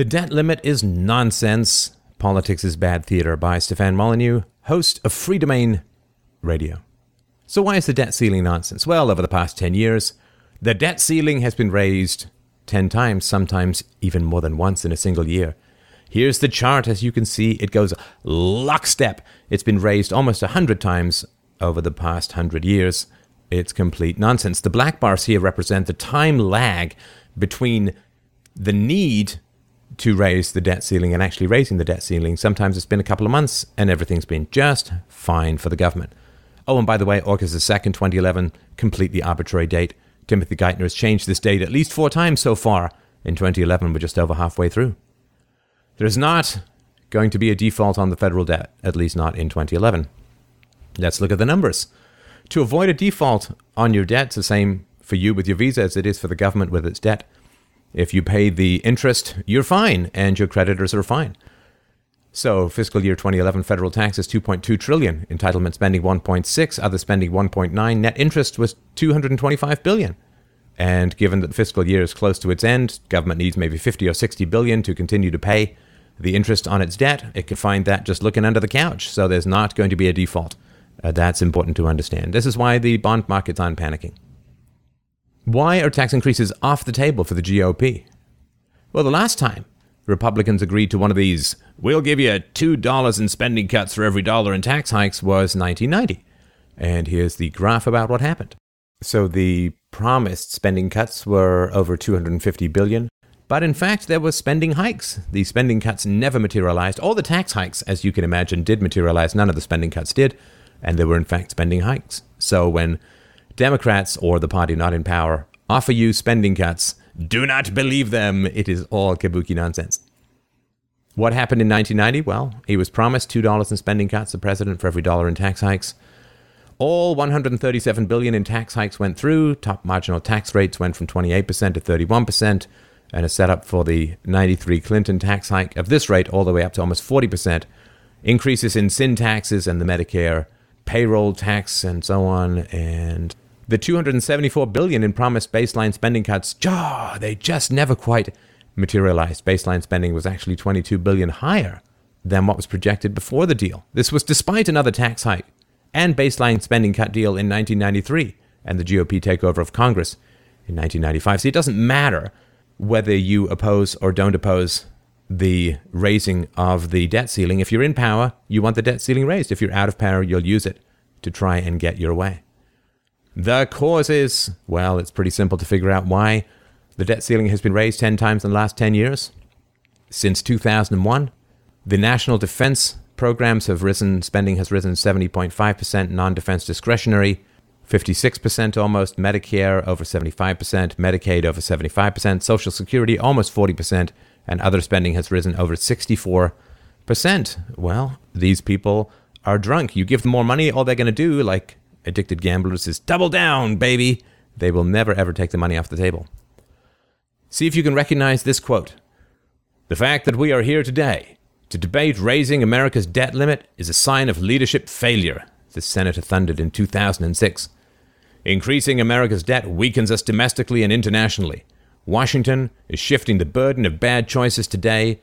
The Debt Limit is Nonsense. Politics is Bad Theater by Stefan Molyneux, host of Freedomain Radio. So, why is the debt ceiling nonsense? Well, over the past 10 years, the debt ceiling has been raised 10 times, sometimes even more than once in a single year. Here's the chart. As you can see, it goes lockstep. It's been raised almost 100 times over the past 100 years. It's complete nonsense. The black bars here represent the time lag between the need to raise the debt ceiling and actually raising the debt ceiling. Sometimes it's been a couple of months and everything's been just fine for the government. Oh, and by the way, August the 2nd, 2011, completely arbitrary date. Timothy Geithner has changed this date at least four times so far. In 2011, we're just over halfway through. There's not going to be a default on the federal debt, at least not in 2011. Let's look at the numbers. To avoid a default on your debt, it's the same for you with your visa as it is for the government with its debt. If you pay the interest, you're fine, and your creditors are fine. So, fiscal year 2011 federal taxes 2.2 trillion, entitlement spending 1.6, other spending 1.9, net interest was 225 billion. And given that the fiscal year is close to its end, government needs maybe 50 or 60 billion to continue to pay the interest on its debt. It can find that just looking under the couch. So there's not going to be a default. Uh, that's important to understand. This is why the bond markets aren't panicking. Why are tax increases off the table for the GOP? Well, the last time Republicans agreed to one of these, we'll give you $2 in spending cuts for every dollar in tax hikes, was 1990. And here's the graph about what happened. So the promised spending cuts were over 250 billion, but in fact there were spending hikes. The spending cuts never materialized. All the tax hikes, as you can imagine, did materialize. None of the spending cuts did, and there were in fact spending hikes. So when Democrats or the party not in power offer you spending cuts, do not believe them. It is all kabuki nonsense. What happened in 1990? Well, he was promised $2 in spending cuts, the president, for every dollar in tax hikes. All 137 billion in tax hikes went through. Top marginal tax rates went from 28% to 31%, and a setup for the 93 Clinton tax hike of this rate all the way up to almost 40%. Increases in sin taxes and the Medicare payroll tax and so on, and the 274 billion in promised baseline spending cuts, jaw, they just never quite materialized. Baseline spending was actually 22 billion higher than what was projected before the deal. This was despite another tax hike and baseline spending cut deal in 1993 and the GOP takeover of Congress in 1995. So it doesn't matter whether you oppose or don't oppose the raising of the debt ceiling. If you're in power, you want the debt ceiling raised. If you're out of power, you'll use it to try and get your way. The causes, well, it's pretty simple to figure out why the debt ceiling has been raised 10 times in the last 10 years. Since 2001, the national defense programs have risen, spending has risen 70.5%, non defense discretionary 56% almost, Medicare over 75%, Medicaid over 75%, Social Security almost 40%, and other spending has risen over 64%. Well, these people are drunk. You give them more money, all they're going to do, like addicted gamblers, is double down, baby. They will never ever take the money off the table. See if you can recognize this quote. The fact that we are here today to debate raising America's debt limit is a sign of leadership failure, the senator thundered in 2006. Increasing America's debt weakens us domestically and internationally. Washington is shifting the burden of bad choices today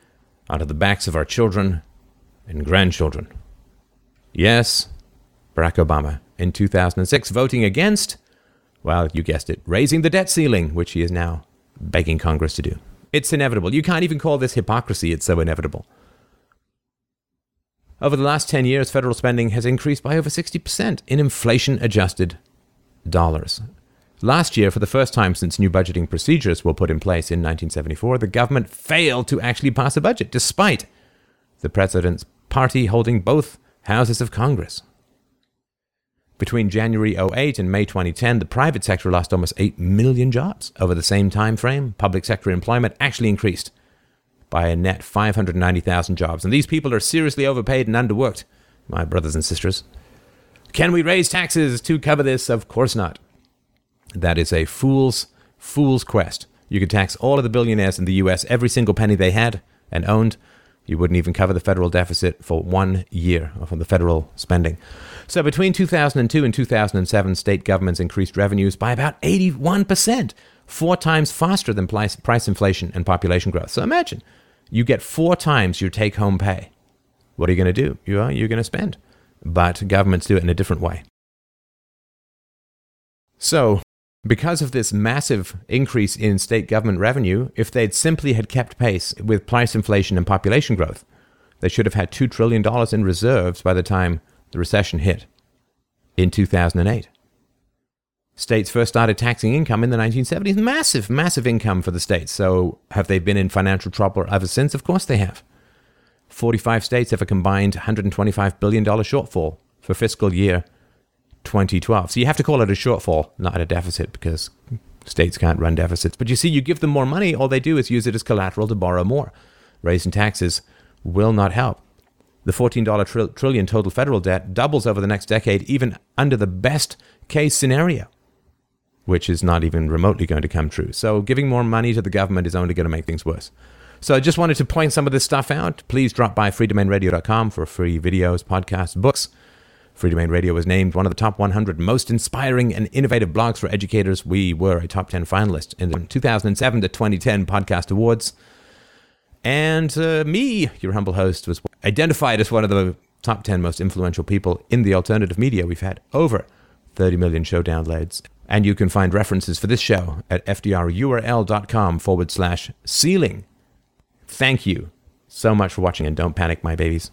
onto the backs of our children and grandchildren. Yes, Barack Obama in 2006 voting against, well, you guessed it, raising the debt ceiling, which he is now begging Congress to do. It's inevitable. You can't even call this hypocrisy, it's so inevitable. Over the last 10 years, federal spending has increased by over 60% in inflation adjusted dollars. Last year, for the first time since new budgeting procedures were put in place in 1974, the government failed to actually pass a budget, despite the president's party holding both houses of Congress. Between January 08 and May 2010, the private sector lost almost 8 million jobs. Over the same time frame, public sector employment actually increased by a net 590,000 jobs. And these people are seriously overpaid and underworked, my brothers and sisters. Can we raise taxes to cover this? Of course not. That is a fool's fool's quest. You could tax all of the billionaires in the US every single penny they had and owned. You wouldn't even cover the federal deficit for one year from the federal spending. So between 2002 and 2007, state governments increased revenues by about 81%, four times faster than price inflation and population growth. So imagine you get four times your take home pay. What are you going to do? You are, you're going to spend. But governments do it in a different way. So, because of this massive increase in state government revenue, if they'd simply had kept pace with price inflation and population growth, they should have had $2 trillion in reserves by the time the recession hit in 2008. States first started taxing income in the 1970s. Massive, massive income for the states. So, have they been in financial trouble ever since? Of course they have. 45 states have a combined $125 billion shortfall for fiscal year 2012. So you have to call it a shortfall, not a deficit, because states can't run deficits. But you see, you give them more money, all they do is use it as collateral to borrow more. Raising taxes will not help. The $14 tri- trillion total federal debt doubles over the next decade, even under the best case scenario, which is not even remotely going to come true. So giving more money to the government is only going to make things worse. So I just wanted to point some of this stuff out. Please drop by freedomainradio.com for free videos, podcasts, books. Freedomain Radio was named one of the top 100 most inspiring and innovative blogs for educators. We were a top 10 finalist in the 2007 to 2010 Podcast Awards. And uh, me, your humble host, was identified as one of the top 10 most influential people in the alternative media. We've had over 30 million show downloads. And you can find references for this show at fdrurl.com forward slash ceiling. Thank you so much for watching, and don't panic, my babies.